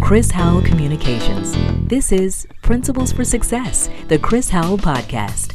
Chris Howell Communications. This is Principles for Success, the Chris Howell Podcast.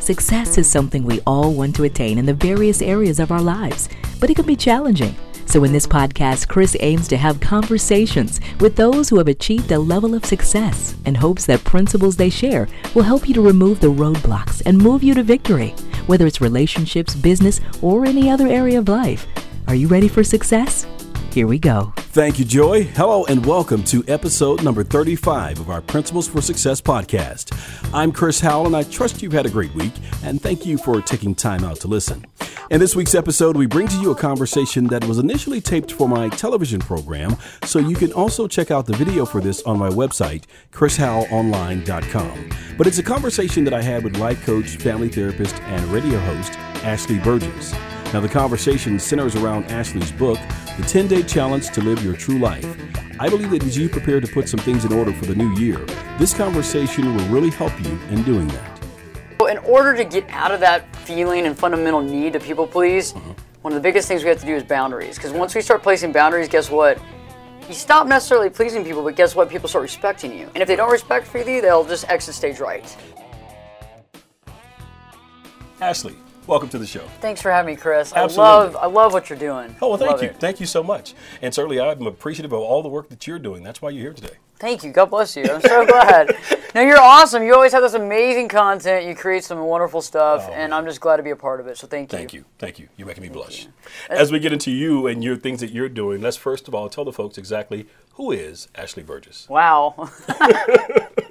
Success is something we all want to attain in the various areas of our lives, but it can be challenging. So, in this podcast, Chris aims to have conversations with those who have achieved a level of success and hopes that principles they share will help you to remove the roadblocks and move you to victory, whether it's relationships, business, or any other area of life. Are you ready for success? Here we go. Thank you, Joy. Hello, and welcome to episode number 35 of our Principles for Success podcast. I'm Chris Howell, and I trust you've had a great week, and thank you for taking time out to listen. In this week's episode, we bring to you a conversation that was initially taped for my television program, so you can also check out the video for this on my website, chrishowellonline.com. But it's a conversation that I had with life coach, family therapist, and radio host Ashley Berges. Now, the conversation centers around Ashley's book, The 10 Day Challenge to Live Your True Life. I believe that as you prepare to put some things in order for the new year, this conversation will really help you in doing that. In order to get out of that feeling and fundamental need to people please, mm-hmm. one of the biggest things we have to do is boundaries. Because once we start placing boundaries, guess what? You stop necessarily pleasing people, but guess what? People start respecting you. And if they don't respect for you, they'll just exit stage right. Ashley, Welcome to the show. Thanks for having me, Chris. Absolutely. I love I love what you're doing. Oh well, thank love you, it. thank you so much. And certainly, I'm appreciative of all the work that you're doing. That's why you're here today. Thank you. God bless you. I'm so glad. no, you're awesome. You always have this amazing content. You create some wonderful stuff, oh, and I'm just glad to be a part of it. So thank you. Thank you. Thank you. You're making me blush. As we get into you and your things that you're doing, let's first of all tell the folks exactly who is Ashley Berges. Wow.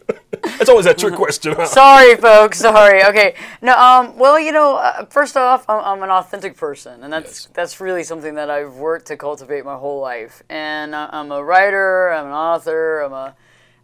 It's always that trick question. Sorry, folks. Sorry. Okay. No. Um. Well, you know, uh, first off, I'm, I'm, an authentic person, and that's yes. that's really something that I've worked to cultivate my whole life. And I'm a writer. I'm an author. I'm a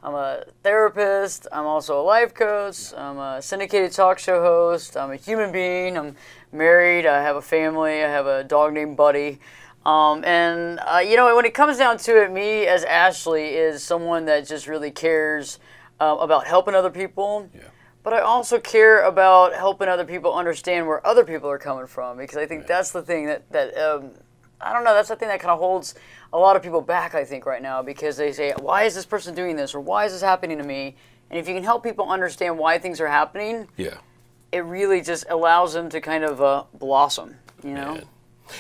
I'm a therapist. I'm also a life coach. I'm a syndicated talk show host. I'm a human being. I'm married. I have a family. I have a dog named Buddy. Um, and uh, you know, when it comes down to it, me as Ashley is someone that just really cares uh, about helping other people. Yeah. But I also care about helping other people understand where other people are coming from because I think right. that's the thing that that um, I don't know. That's the thing that kind of holds a lot of people back. I think right now because they say, "Why is this person doing this?" or "Why is this happening to me?" And if you can help people understand why things are happening, yeah, it really just allows them to kind of uh, blossom. You know. Man.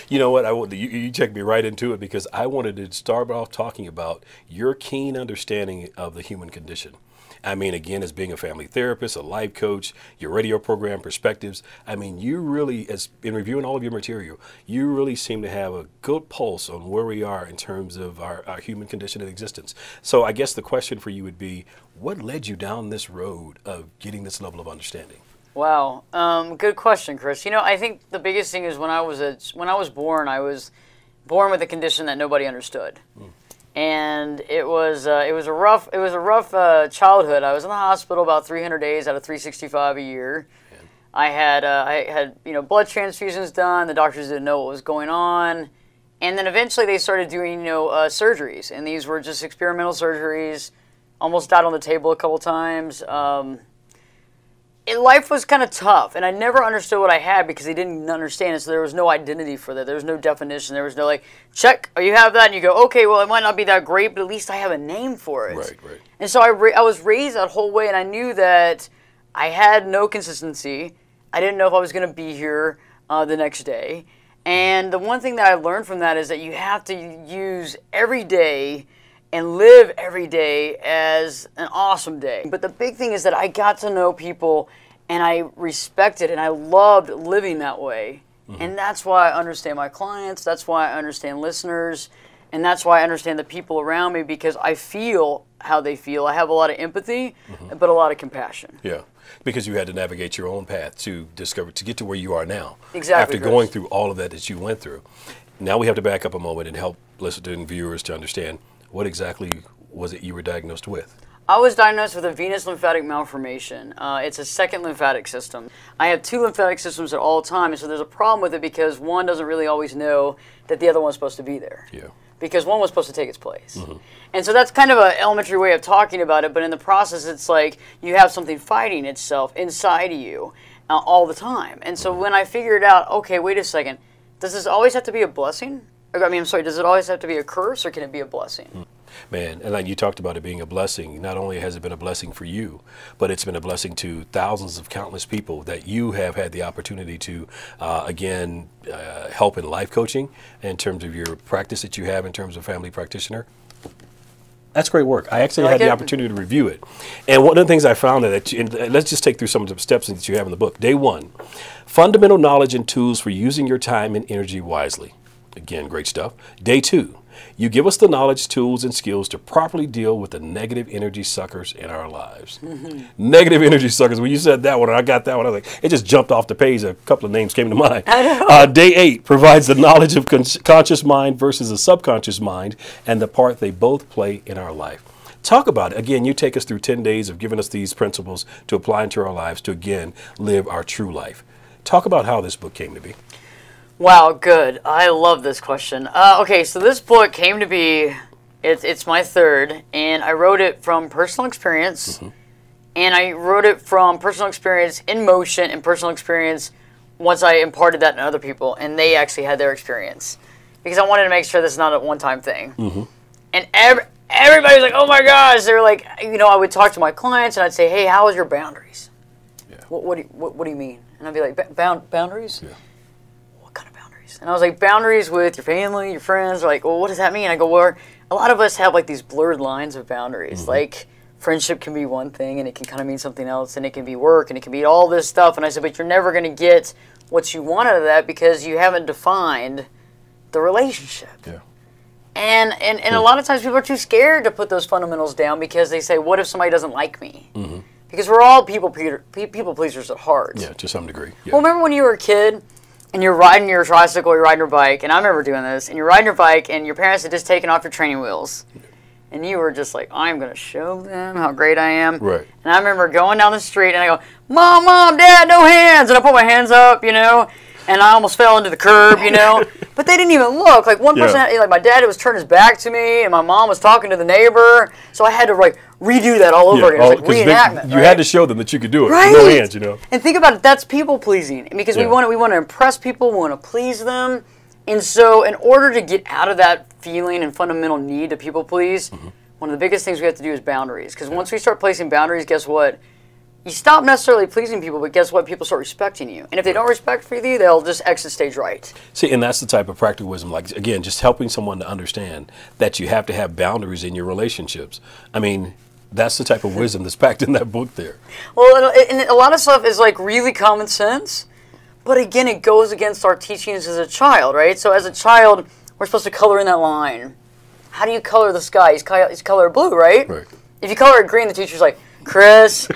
You know what? I you, you checked me right into it because I wanted to start off talking about your keen understanding of the human condition. I mean, again, as being a family therapist, a life coach, your radio program, Perspectives, I mean, you really, as in reviewing all of your material, you really seem to have a good pulse on where we are in terms of our, our human condition and existence. So I guess the question for you would be, what led you down this road of getting this level of understanding? Wow, um, good question, Chris. You know, I think the biggest thing is when I was a, when I was born, I was born with a condition that nobody understood. Mm and it was uh, it was a rough it was a rough uh, childhood. I was in the hospital about 300 days out of 365 a year. I had uh, I had you know blood transfusions done. The doctors didn't know what was going on, and then eventually they started doing you know uh, surgeries, and these were just experimental surgeries. Almost died on the table a couple times. Um, it, life was kind of tough, and I never understood what I had because I didn't understand it. So there was no identity for that. There was no definition. There was no like check. Oh, you have that, and you go, okay. Well, it might not be that great, but at least I have a name for it. Right, right. And so I, ra- I was raised that whole way, and I knew that I had no consistency. I didn't know if I was going to be here uh, the next day. And the one thing that I learned from that is that you have to use every day and live every day as an awesome day. But the big thing is that I got to know people and I respected and I loved living that way. Mm-hmm. And that's why I understand my clients, that's why I understand listeners, and that's why I understand the people around me because I feel how they feel. I have a lot of empathy, mm-hmm. but a lot of compassion. Yeah. Because you had to navigate your own path to discover to get to where you are now. Exactly. After Chris. going through all of that that you went through. Now we have to back up a moment and help listeners and viewers to understand what exactly was it you were diagnosed with? I was diagnosed with a venous lymphatic malformation. Uh, it's a second lymphatic system. I have two lymphatic systems at all times, so there's a problem with it because one doesn't really always know that the other one's supposed to be there. Yeah. Because one was supposed to take its place. Mm-hmm. And so that's kind of an elementary way of talking about it, but in the process, it's like you have something fighting itself inside of you uh, all the time. And so mm-hmm. when I figured out, okay, wait a second, does this always have to be a blessing? I mean, I'm sorry, does it always have to be a curse or can it be a blessing? Man, and like you talked about it being a blessing, not only has it been a blessing for you, but it's been a blessing to thousands of countless people that you have had the opportunity to, uh, again, uh, help in life coaching in terms of your practice that you have in terms of family practitioner. That's great work. I actually like had the it? opportunity to review it, and one of the things I found that you, and let's just take through some of the steps that you have in the book. Day one, fundamental knowledge and tools for using your time and energy wisely. Again, great stuff. Day two, you give us the knowledge, tools, and skills to properly deal with the negative energy suckers in our lives. Negative energy suckers. When you said that one, I got that one. I was like, it just jumped off the page. A couple of names came to mind. Uh, day eight provides the knowledge of con- conscious mind versus the subconscious mind and the part they both play in our life. Talk about it. Again, you take us through 10 days of giving us these principles to apply into our lives to again live our true life. Talk about how this book came to be. Wow, good. I love this question. Uh, okay, so this book came to be, it's, it's my third, and I wrote it from personal experience, and I wrote it from personal experience in motion and personal experience once I imparted that to other people, and they actually had their experience. Because I wanted to make sure this is not a one time thing. And every, everybody's like, oh my gosh, they're like, you know, I would talk to my clients and I'd say, hey, how is your boundaries? Yeah. What, what, do you, what, what do you mean? And I'd be like, "Ba- bound, boundaries? Yeah. What kind of boundaries? And I was like, boundaries with your family, your friends. They're like, well, what does that mean? I go, well, a lot of us have like these blurred lines of boundaries. Mm-hmm. Like, friendship can be one thing and it can kind of mean something else, and it can be work and it can be all this stuff. And I said, but you're never going to get what you want out of that because you haven't defined the relationship. Yeah. And, and, and a hmm. lot of times people are too scared to put those fundamentals down because they say, what if somebody doesn't like me? Mm-hmm. Because we're all people, pe- people pleasers at heart. Yeah, to some degree. Yeah. Well, remember when you were a kid and you're riding your tricycle, you're riding your bike, and I remember doing this, and you're riding your bike, and your parents had just taken off your training wheels. And you were just like, I'm going to show them how great I am. Right. And I remember going down the street, and I go, Mom, Mom, Dad, no hands. And I put my hands up, you know, and I almost fell into the curb, you know. but they didn't even look. Like one person, Yeah. had, like my dad was turning his back to me, and my mom was talking to the neighbor. So I had to like redo that all over again. It was all- like 'cause they- you right? had to show them that you could do it. Right. No hands, you know. And think about it, that's people pleasing. Because Yeah. we want to we want to impress people, we want to please them. And so in order to get out of that feeling and fundamental need to people please, Mm-hmm. one of the biggest things we have to do is boundaries. Because once we start placing boundaries, guess what? You stop necessarily pleasing people, but guess what? People start respecting you. And if they don't respect for you, they'll just exit stage right. See, and that's the type of practical wisdom. Like again, just helping someone to understand that you have to have boundaries in your relationships. I mean, that's the type of wisdom that's packed in that book. There. Well, and and a lot of stuff is like really common sense, but again, it goes against our teachings as a child, right? So as a child, we're supposed to color in that line. How do you color the sky? He's, color blue, right? Right. If you color it green, the teacher's like, Chris,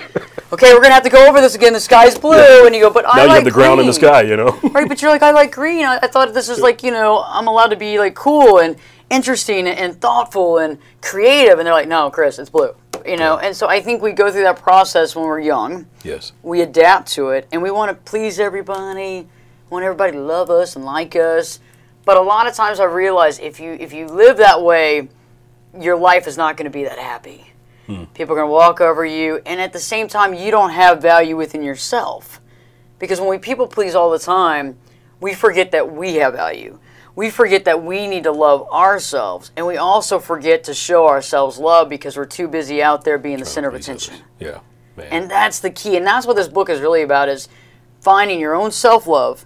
okay, we're gonna have to go over this again. The sky's blue, and you go, but I now you have the ground in the sky. You know. right? But you're like, I like green. I, I thought this is like, you know, I'm allowed to be like cool and interesting and thoughtful and creative. And they're like, no, Chris, it's blue. You know, and so I think we go through that process when we're young. yes. We adapt to it, and we want to please everybody. Want everybody to love us and like us. But a lot of times, I realize if you if you live that way, your life is not going to be that happy. People are going to walk over you, and at the same time, you don't have value within yourself. Because when we people please all the time, we forget that we have value. We forget that we need to love ourselves, and we also forget to show ourselves love because we're too busy out there being the center of Please others. attention. Yeah. Man. And that's the key. And that's what this book is really about is finding your own self-love,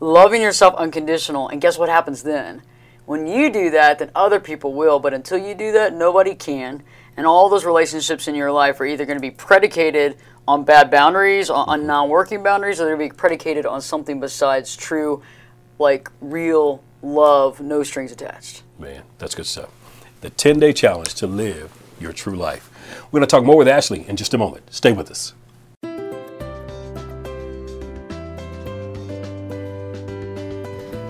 loving yourself unconditional, and guess what happens then? When you do that, then other people will, but until you do that, nobody can. And all those relationships in your life are either going to be predicated on bad boundaries, on, on mm-hmm. non-working boundaries, or they're going to be predicated on something besides true, like real love, no strings attached. Man, that's good stuff. The 10 day challenge to live your true life. We're going to talk more with Ashley in just a moment. Stay with us.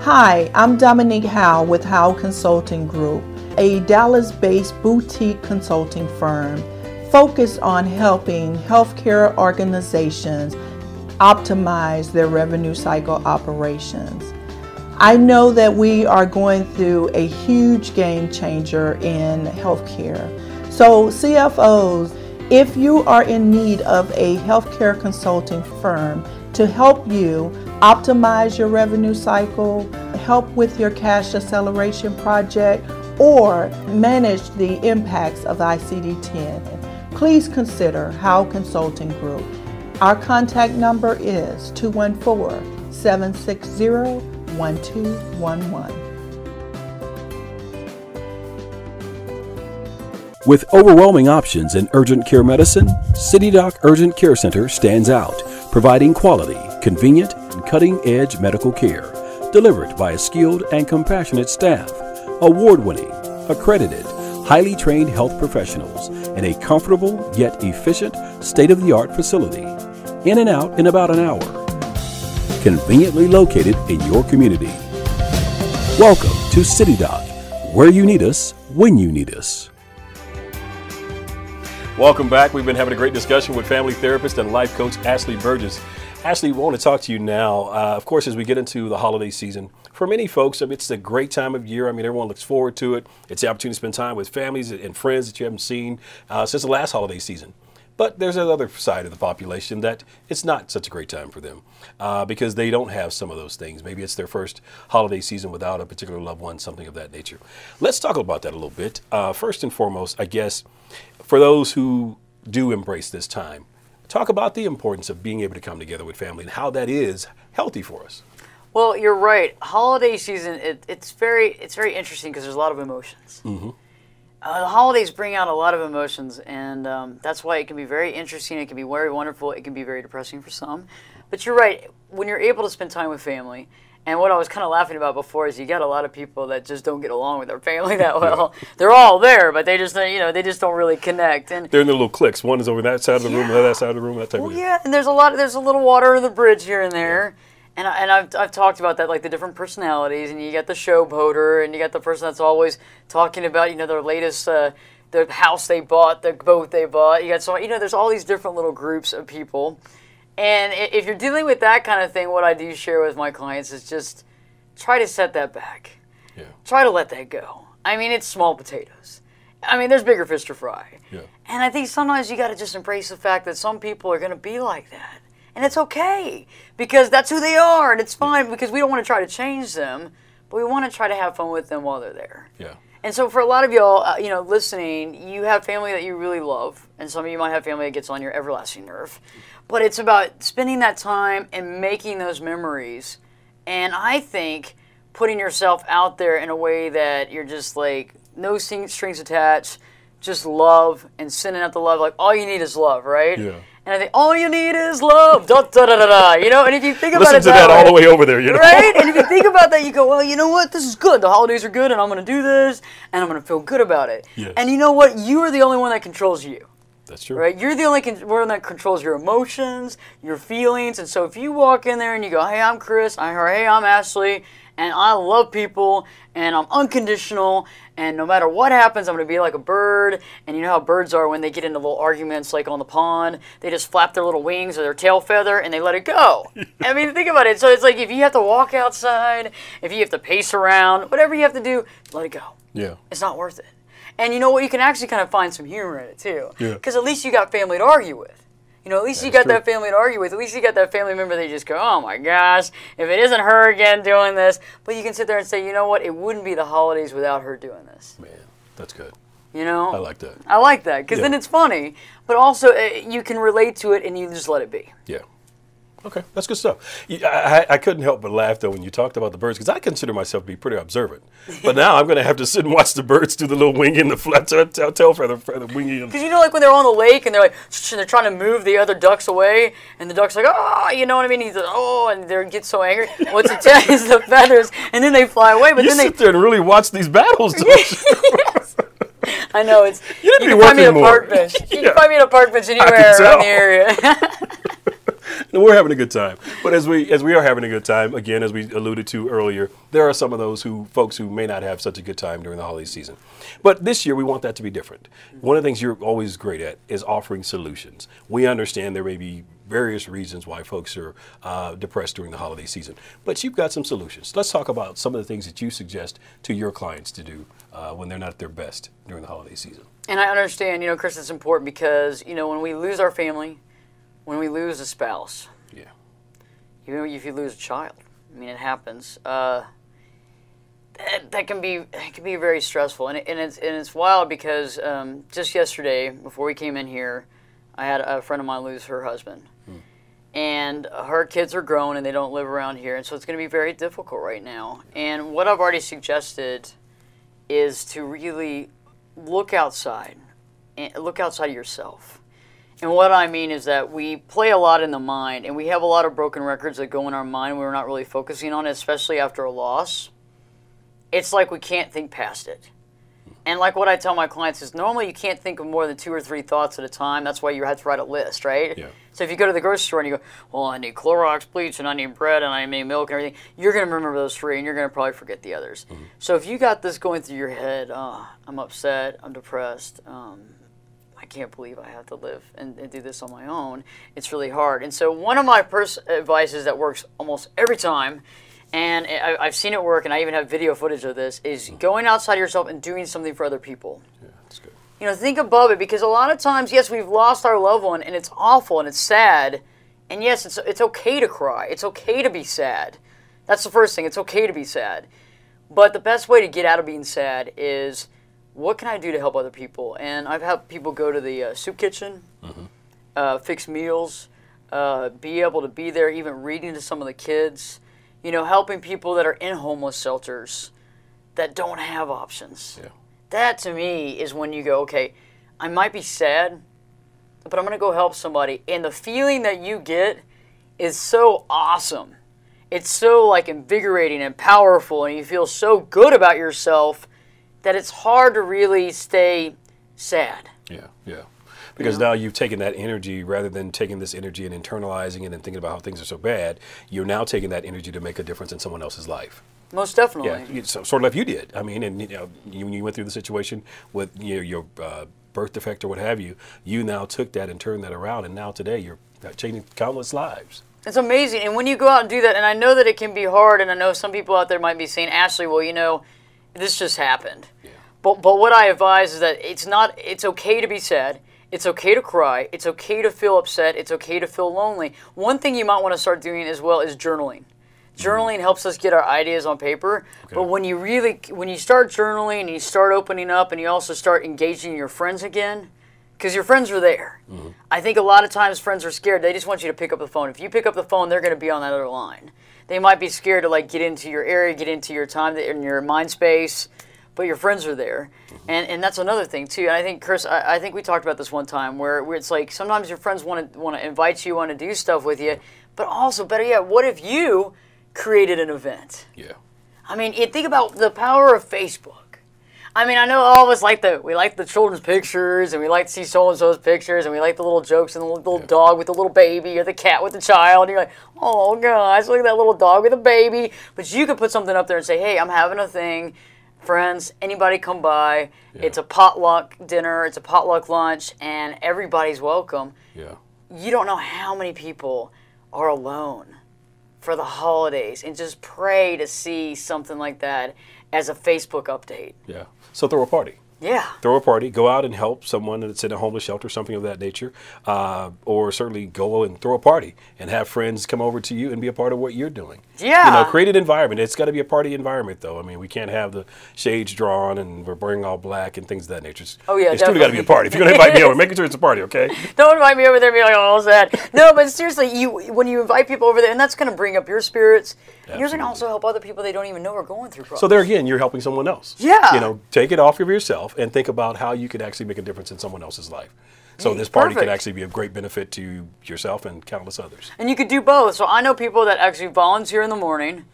Hi, I'm Dominique Howe with Howe Consulting Group, a Dallas based boutique consulting firm focused on helping healthcare organizations optimize their revenue cycle operations. I know that we are going through a huge game changer in healthcare. So, CFOs, if you are in need of a healthcare consulting firm to help you optimize your revenue cycle, help with your cash acceleration project, or manage the impacts of ICD 10, please consider Howe Consulting Group. Our contact number is 214 760 1211. With overwhelming options in urgent care medicine, CityDoc Urgent Care Center stands out, providing quality, convenient, and cutting edge medical care delivered by a skilled and compassionate staff, award winning, accredited, highly trained health professionals in a comfortable yet efficient state of the art facility. In and out in about an hour. Conveniently located in your community. Welcome to CityDoc, where you need us when you need us. Welcome back. We've been having a great discussion with family therapist and life coach Ashley Berges. Ashley, we want to talk to you now. Uh, of course, as we get into the holiday season, for many folks, I mean, it's a great time of year. I mean, everyone looks forward to it. It's the opportunity to spend time with families and friends that you haven't seen uh, since the last holiday season. But there's another side of the population that it's not such a great time for them uh, because they don't have some of those things. Maybe it's their first holiday season without a particular loved one, something of that nature. Let's talk about that a little bit. Uh, first and foremost, I guess, for those who do embrace this time, talk about the importance of being able to come together with family and how that is healthy for us. Well, you're right. Holiday season, it, it's very it's very interesting because there's a lot of emotions. Mm-hmm. Uh, the holidays bring out a lot of emotions, and um, that's why it can be very interesting. It can be very wonderful. It can be very depressing for some. But you're right. When you're able to spend time with family, and what I was kind of laughing about before is you got a lot of people that just don't get along with their family that well. Yeah. They're all there, but they just you know they just don't really connect. And they're in their little cliques. One is over that side of the yeah. room, the other side of the room, that type well, of. Yeah, and there's a lot. There's a little water in the bridge here and there. Yeah. And, I, and I've, I've talked about that, like the different personalities, and you got the showboater, and you got the person that's always talking about, you know, their latest, uh, the house they bought, the boat they bought. You got so, you know, there's all these different little groups of people. And if you're dealing with that kind of thing, what I do share with my clients is just try to set that back. Yeah. Try to let that go. I mean, it's small potatoes. I mean, there's bigger fish to fry. Yeah. And I think sometimes you got to just embrace the fact that some people are going to be like that and it's okay because that's who they are, and it's fine because we don't want to try to change them, but we want to try to have fun with them while they're there. Yeah. And so, for a lot of y'all, uh, you know, listening, you have family that you really love, and some of you might have family that gets on your everlasting nerve. But it's about spending that time and making those memories. And I think putting yourself out there in a way that you're just like no strings attached, just love and sending out the love. Like all you need is love, right? Yeah. And I think all you need is love. da, da, da, da, da. You know, and if you think about Listen it, to that, that all the way over there, you know, right? and if you think about that, you go, well, you know what? This is good. The holidays are good, and I'm going to do this, and I'm going to feel good about it. Yes. And you know what? You are the only one that controls you. That's true. Right? You're the only con- one that controls your emotions, your feelings, and so if you walk in there and you go, "Hey, I'm Chris," or "Hey, I'm Ashley," and I love people, and I'm unconditional, and no matter what happens, I'm going to be like a bird. And you know how birds are when they get into little arguments, like on the pond, they just flap their little wings or their tail feather and they let it go. I mean, think about it. So it's like if you have to walk outside, if you have to pace around, whatever you have to do, let it go. Yeah. It's not worth it. And you know what? You can actually kind of find some humor in it too. Yeah. Because at least you got family to argue with. You know, at least that you got true. that family to argue with. At least you got that family member that you just go, oh my gosh, if it isn't her again doing this. But you can sit there and say, you know what? It wouldn't be the holidays without her doing this. Man, that's good. You know? I like that. I like that because Yeah. then it's funny, but also uh, you can relate to it and you just let it be. Yeah. Okay, that's good stuff. I, I- couldn't help but laugh though when you talked about the birds because I consider myself to be pretty observant. But now I'm going to have to sit and watch the birds do the little winging, the flat tail, tail, tail feather, feather winging. Because you know, like when they're on the lake and they're like, and they're trying to move the other ducks away, and the duck's like, oh, you know what I mean? He's like, oh, and they get so angry. What's it tell is the feathers, and then they fly away. But You then sit they, there and really watch these battles. You? I know it's. You be can find me at a park bench. You Yeah. can find me at a park bench anywhere around the area. We're having a good time. But as we as we are having a good time, again, as we alluded to earlier, there are some of those who folks who may not have such a good time during the holiday season. But this year we want that to be different. One of the things you're always great at is offering solutions. We understand there may be various reasons why folks are uh, depressed during the holiday season, but you've got some solutions. Let's talk about some of the things that you suggest to your clients to do uh, when they're not at their best during the holiday season. And I understand, you know, Chris, it's important because, you know, when we lose our family, when we lose a spouse, Yeah. even if you lose a child, I mean, it happens. Uh, that, that can be it can be very stressful, and, it, and it's and it's wild because um, just yesterday before we came in here, I had a friend of mine lose her husband, and her kids are grown and they don't live around here, and so it's going to be very difficult right now. And what I've already suggested is to really look outside, and look outside of yourself. And what I mean is that we play a lot in the mind, and we have a lot of broken records that go in our mind. We're not really focusing on it, especially after a loss. It's like we can't think past it. And like what I tell my clients is normally you can't think of more than two or three thoughts at a time. That's why you have to write a list, right? Yeah. So if you go to the grocery store and you go, well, I need Clorox bleach and I need bread and I need milk and everything, you're going to remember those three and you're going to probably forget the others. So if you got this going through your head, oh, I'm upset, I'm depressed, um, can't believe I have to live and, and do this on my own. It's really hard. And so one of my pers- advices that works almost every time, and I, I've seen it work, and I even have video footage of this, is mm. going outside yourself and doing something for other people. Yeah, that's good. You know, think above it because a lot of times, yes, we've lost our loved one, and it's awful and it's sad. And yes, it's it's okay to cry. It's okay to be sad. That's the first thing. It's okay to be sad. But the best way to get out of being sad is what can I do to help other people? And I've helped people go to the uh, soup kitchen, uh, fix meals, uh, be able to be there, even reading to some of the kids, you know, helping people that are in homeless shelters that don't have options. Yeah. That to me is when you go, okay, I might be sad, but I'm going to go help somebody. And the feeling that you get is so awesome. It's so like invigorating and powerful, and you feel so good about yourself that it's hard to really stay sad. Yeah, yeah. Because now you've taken that energy rather than taking this energy and internalizing it and thinking about how things are so bad. You're now taking that energy to make a difference in someone else's life. Most definitely. Yeah, so, sort of like you did. I mean, and you know, you, when you went through the situation with you know, your uh, birth defect or what have you, you now took that and turned that around, and now today you're uh, changing countless lives. It's amazing. And when you go out and do that, and I know that it can be hard, and I know some people out there might be saying, Ashley, well, you know, this just happened. But, but what I advise is that it's not, it's okay to be sad. It's okay to cry. It's okay to feel upset. It's okay to feel lonely. One thing you might want to start doing as well is journaling. Journaling helps us get our ideas on paper, but when you really, when you start journaling and you start opening up and you also start engaging your friends again, because your friends are there. Mm-hmm. I think a lot of times friends are scared. They just want you to pick up the phone. If you pick up the phone, they're going to be on that other line. They might be scared to like get into your area, get into your time, in your mind space, but your friends are there. Mm-hmm. And, and that's another thing too. And I think Chris, I, I think we talked about this one time where, where it's like sometimes your friends want to want to invite you, want to do stuff with you, but also better yet, what if you created an event? Yeah. I mean, think about the power of Facebook. I mean, I know all of us like the we like the children's pictures, and we like to see so and so's pictures, and we like the little jokes and the little, little dog with the little baby or the cat with the child. And you're like, oh gosh, look at that little dog with a baby. But you could put something up there and say, hey, I'm having a thing, friends. Anybody come by? It's a potluck dinner. It's a potluck lunch, and everybody's welcome. Yeah. You don't know how many people are alone for the holidays, and just pray to see something like that as a Facebook update. Yeah. So throw a party. Yeah. Throw a party. Go out and help someone that's in a homeless shelter, something of that nature, uh, or certainly go and throw a party and have friends come over to you and be a part of what you're doing. Yeah. You know, create an environment. It's got to be a party environment, though. I mean, we can't have the shades drawn and we're wearing all black and things of that nature. It's, Oh, yeah, it's still got to be a party. If you're going to invite me over, make sure it's a party, okay? Don't invite me over there and be like, oh, all sad. No, but seriously, you when you invite people over there, and that's going to bring up your spirits, and you're going to also help other people they don't even know are going through problems. So there again, you're helping someone else. Yeah. You know, take it off of yourself and think about how you could actually make a difference in someone else's life. So this party could actually be of great benefit to yourself and countless others. And you could do both. So I know people that actually volunteer in the morning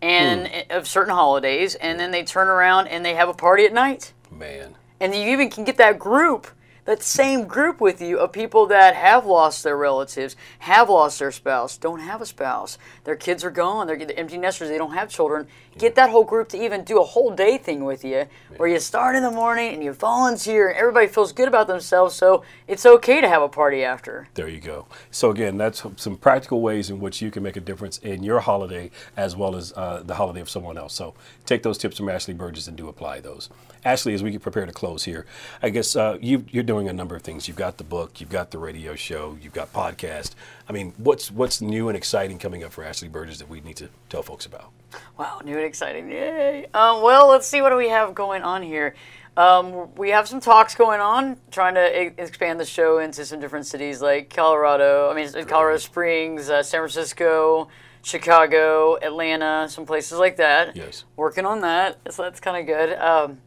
and Hmm. of certain holidays, and then they turn around and they have a party at night. Man. And you even can get that group, that same group with you of people that have lost their relatives, have lost their spouse, don't have a spouse, their kids are gone, they're empty nesters, they don't have children. Get that whole group to even do a whole day thing with you, where you start in the morning and you volunteer, and everybody feels good about themselves, so it's okay to have a party after. There you go. So again, that's some practical ways in which you can make a difference in your holiday as well as uh, the holiday of someone else. So take those tips from Ashley Berges and do apply those. Ashley, as we get prepared to close here, I guess uh, you, you're doing doing a number of things. You've got the book, you've got the radio show, you've got podcast. I mean, what's what's new and exciting coming up for Ashley Berges that we need to tell folks about? Wow, new and exciting! Yay! Um, well, let's see what do we have going on here. Um, we have some talks going on, trying to e- expand the show into some different cities like Colorado. I mean, Colorado Springs, uh, San Francisco, Chicago, Atlanta, some places like that. Yes. Working on that, so that's kind of good. Um,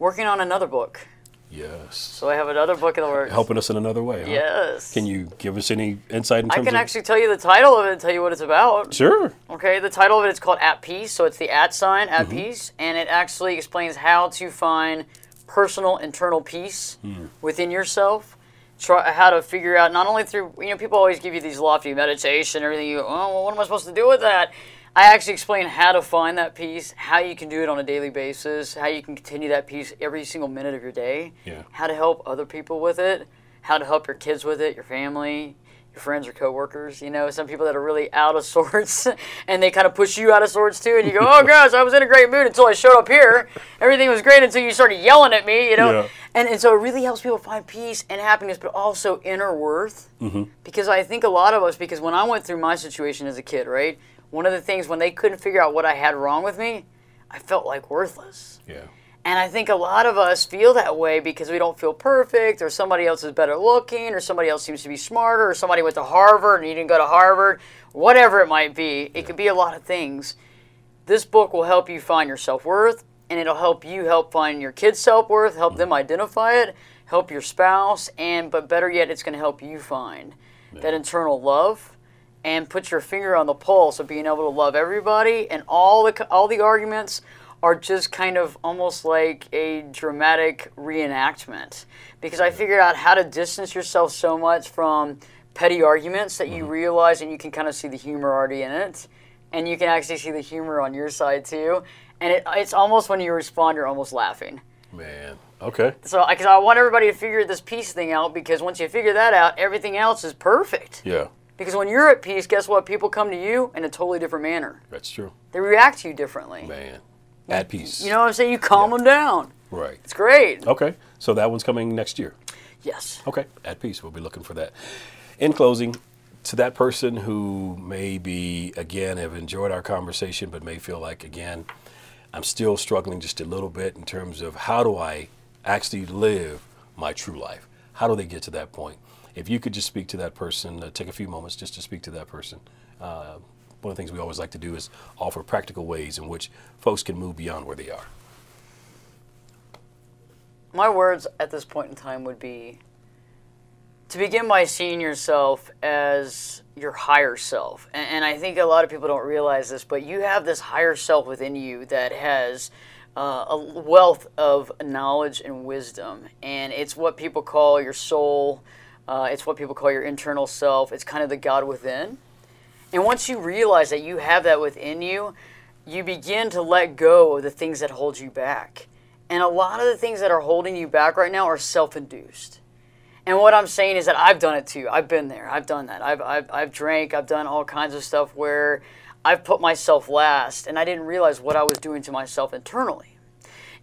working on another book. Yes. So I have another book in the works. Helping us in another way. Huh? Yes. Can you give us any insight in I can actually tell you the title of it and tell you what it's about. Sure. Okay, the title of it is called At Peace, so it's the at sign, at Mm-hmm. peace, and it actually explains how to find personal internal peace Hmm. within yourself. Try how to figure out not only through you know people always give you these lofty meditation everything you go, oh well, what am I supposed to do with that? I actually explain how to find that peace, how you can do it on a daily basis, how you can continue that peace every single minute of your day, Yeah. how to help other people with it, how to help your kids with it, your family, your friends or coworkers. You know, some people that are really out of sorts and they kind of push you out of sorts too. And you go, oh gosh, I was in a great mood until I showed up here. Everything was great until you started yelling at me, you know. Yeah. And, and so it really helps people find peace and happiness, but also inner worth. Mm-hmm. Because I think a lot of us, because when I went through my situation as a kid, right, one of the things when they couldn't figure out what I had wrong with me, I felt like worthless. Yeah. And I think a lot of us feel that way because we don't feel perfect, or somebody else is better looking, or somebody else seems to be smarter, or somebody went to Harvard and you didn't go to Harvard, whatever it might be. It could be a lot of things. This book will help you find your self worth, and it'll help you help find your kids' self worth, help them mm-hmm. identify it, help your spouse, and but better yet, it's going to help you find that internal love and put your finger on the pulse of being able to love everybody and all the all the arguments are just kind of almost like a dramatic reenactment because I figured out how to distance yourself so much from petty arguments that you mm-hmm. realize and you can kind of see the humor already in it and you can actually see the humor on your side too and it, it's almost when you respond you're almost laughing Man. Okay. so because I want everybody to figure this peace thing out because once you figure that out everything else is perfect Yeah. because when you're at peace, guess what? People come to you in a totally different manner. That's true. They react to you differently. Man. At peace. You know what I'm saying? You calm Yeah. them down. Right. It's great. Okay. So that one's coming next year. Yes. Okay, at peace. We'll be looking for that. In closing, to that person who maybe, again, have enjoyed our conversation, but may feel like, again, I'm still struggling just a little bit in terms of how do I actually live my true life? How do they get to that point? If you could just speak to that person, uh, take a few moments just to speak to that person. Uh, one of the things we always like to do is offer practical ways in which folks can move beyond where they are. My words at this point in time would be to begin by seeing yourself as your higher self. And, and I think a lot of people don't realize this, but you have this higher self within you that has uh, a wealth of knowledge and wisdom. And it's what people call your soul, uh, it's what people call your internal self. It's kind of the God within. And once you realize that you have that within you, you begin to let go of the things that hold you back. And a lot of the things that are holding you back right now are self induced. And what I'm saying is that I've done it too. I've been there. I've done that. I've, I've, I've drank. I've done all kinds of stuff where I've put myself last and I didn't realize what I was doing to myself internally.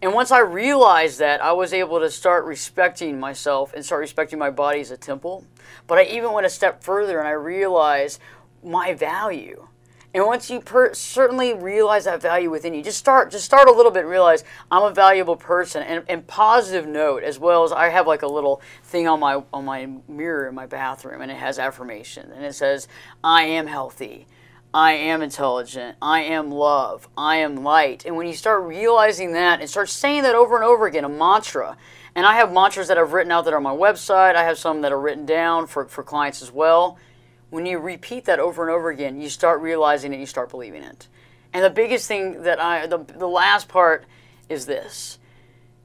And once I realized that, I was able to start respecting myself and start respecting my body as a temple. But I even went a step further and I realized my value. And once you per- certainly realize that value within you, just start just start a little bit. Realize I'm a valuable person, and, and positive note as well as I have like a little thing on my on my mirror in my bathroom, and it has affirmation, and it says I am healthy, I am intelligent, I am love, I am light. And when you start realizing that and start saying that over and over again, a mantra. And I have mantras that I've written out that are on my website. I have some that are written down for, for clients as well when you repeat that over and over again, you start realizing it, you start believing it. And the biggest thing that I, the, the last part is this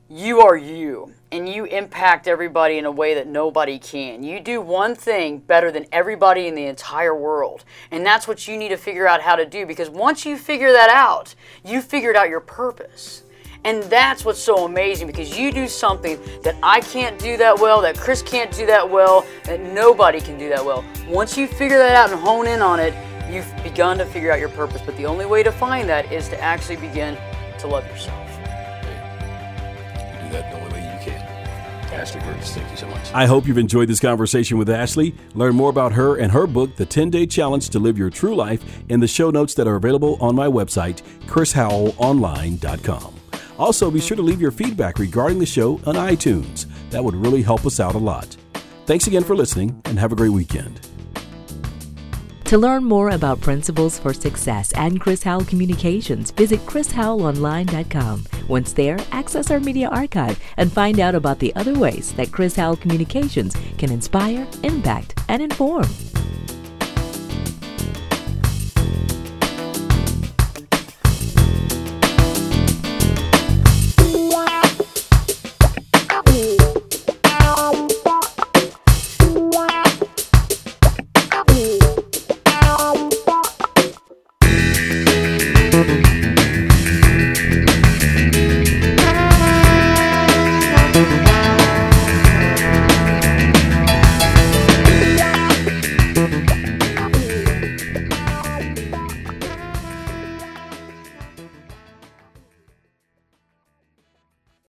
you are you, and you impact everybody in a way that nobody can. You do one thing better than everybody in the entire world. And that's what you need to figure out how to do because once you figure that out, you figured out your purpose. And that's what's so amazing because you do something that I can't do that well, that Chris can't do that well, that nobody can do that well. Once you figure that out and hone in on it, you've begun to figure out your purpose. But the only way to find that is to actually begin to love yourself. You do that the only way you can. Ashley Berges, thank you so much. I hope you've enjoyed this conversation with Ashley. Learn more about her and her book, The 10 Day Challenge to Live Your True Life, in the show notes that are available on my website, chrishowellonline.com. Also, be sure to leave your feedback regarding the show on iTunes. That would really help us out a lot. Thanks again for listening and have a great weekend. To learn more about Principles for Success and Chris Howell Communications, visit chrishowellonline.com. Once there, access our media archive and find out about the other ways that Chris Howell Communications can inspire, impact, and inform.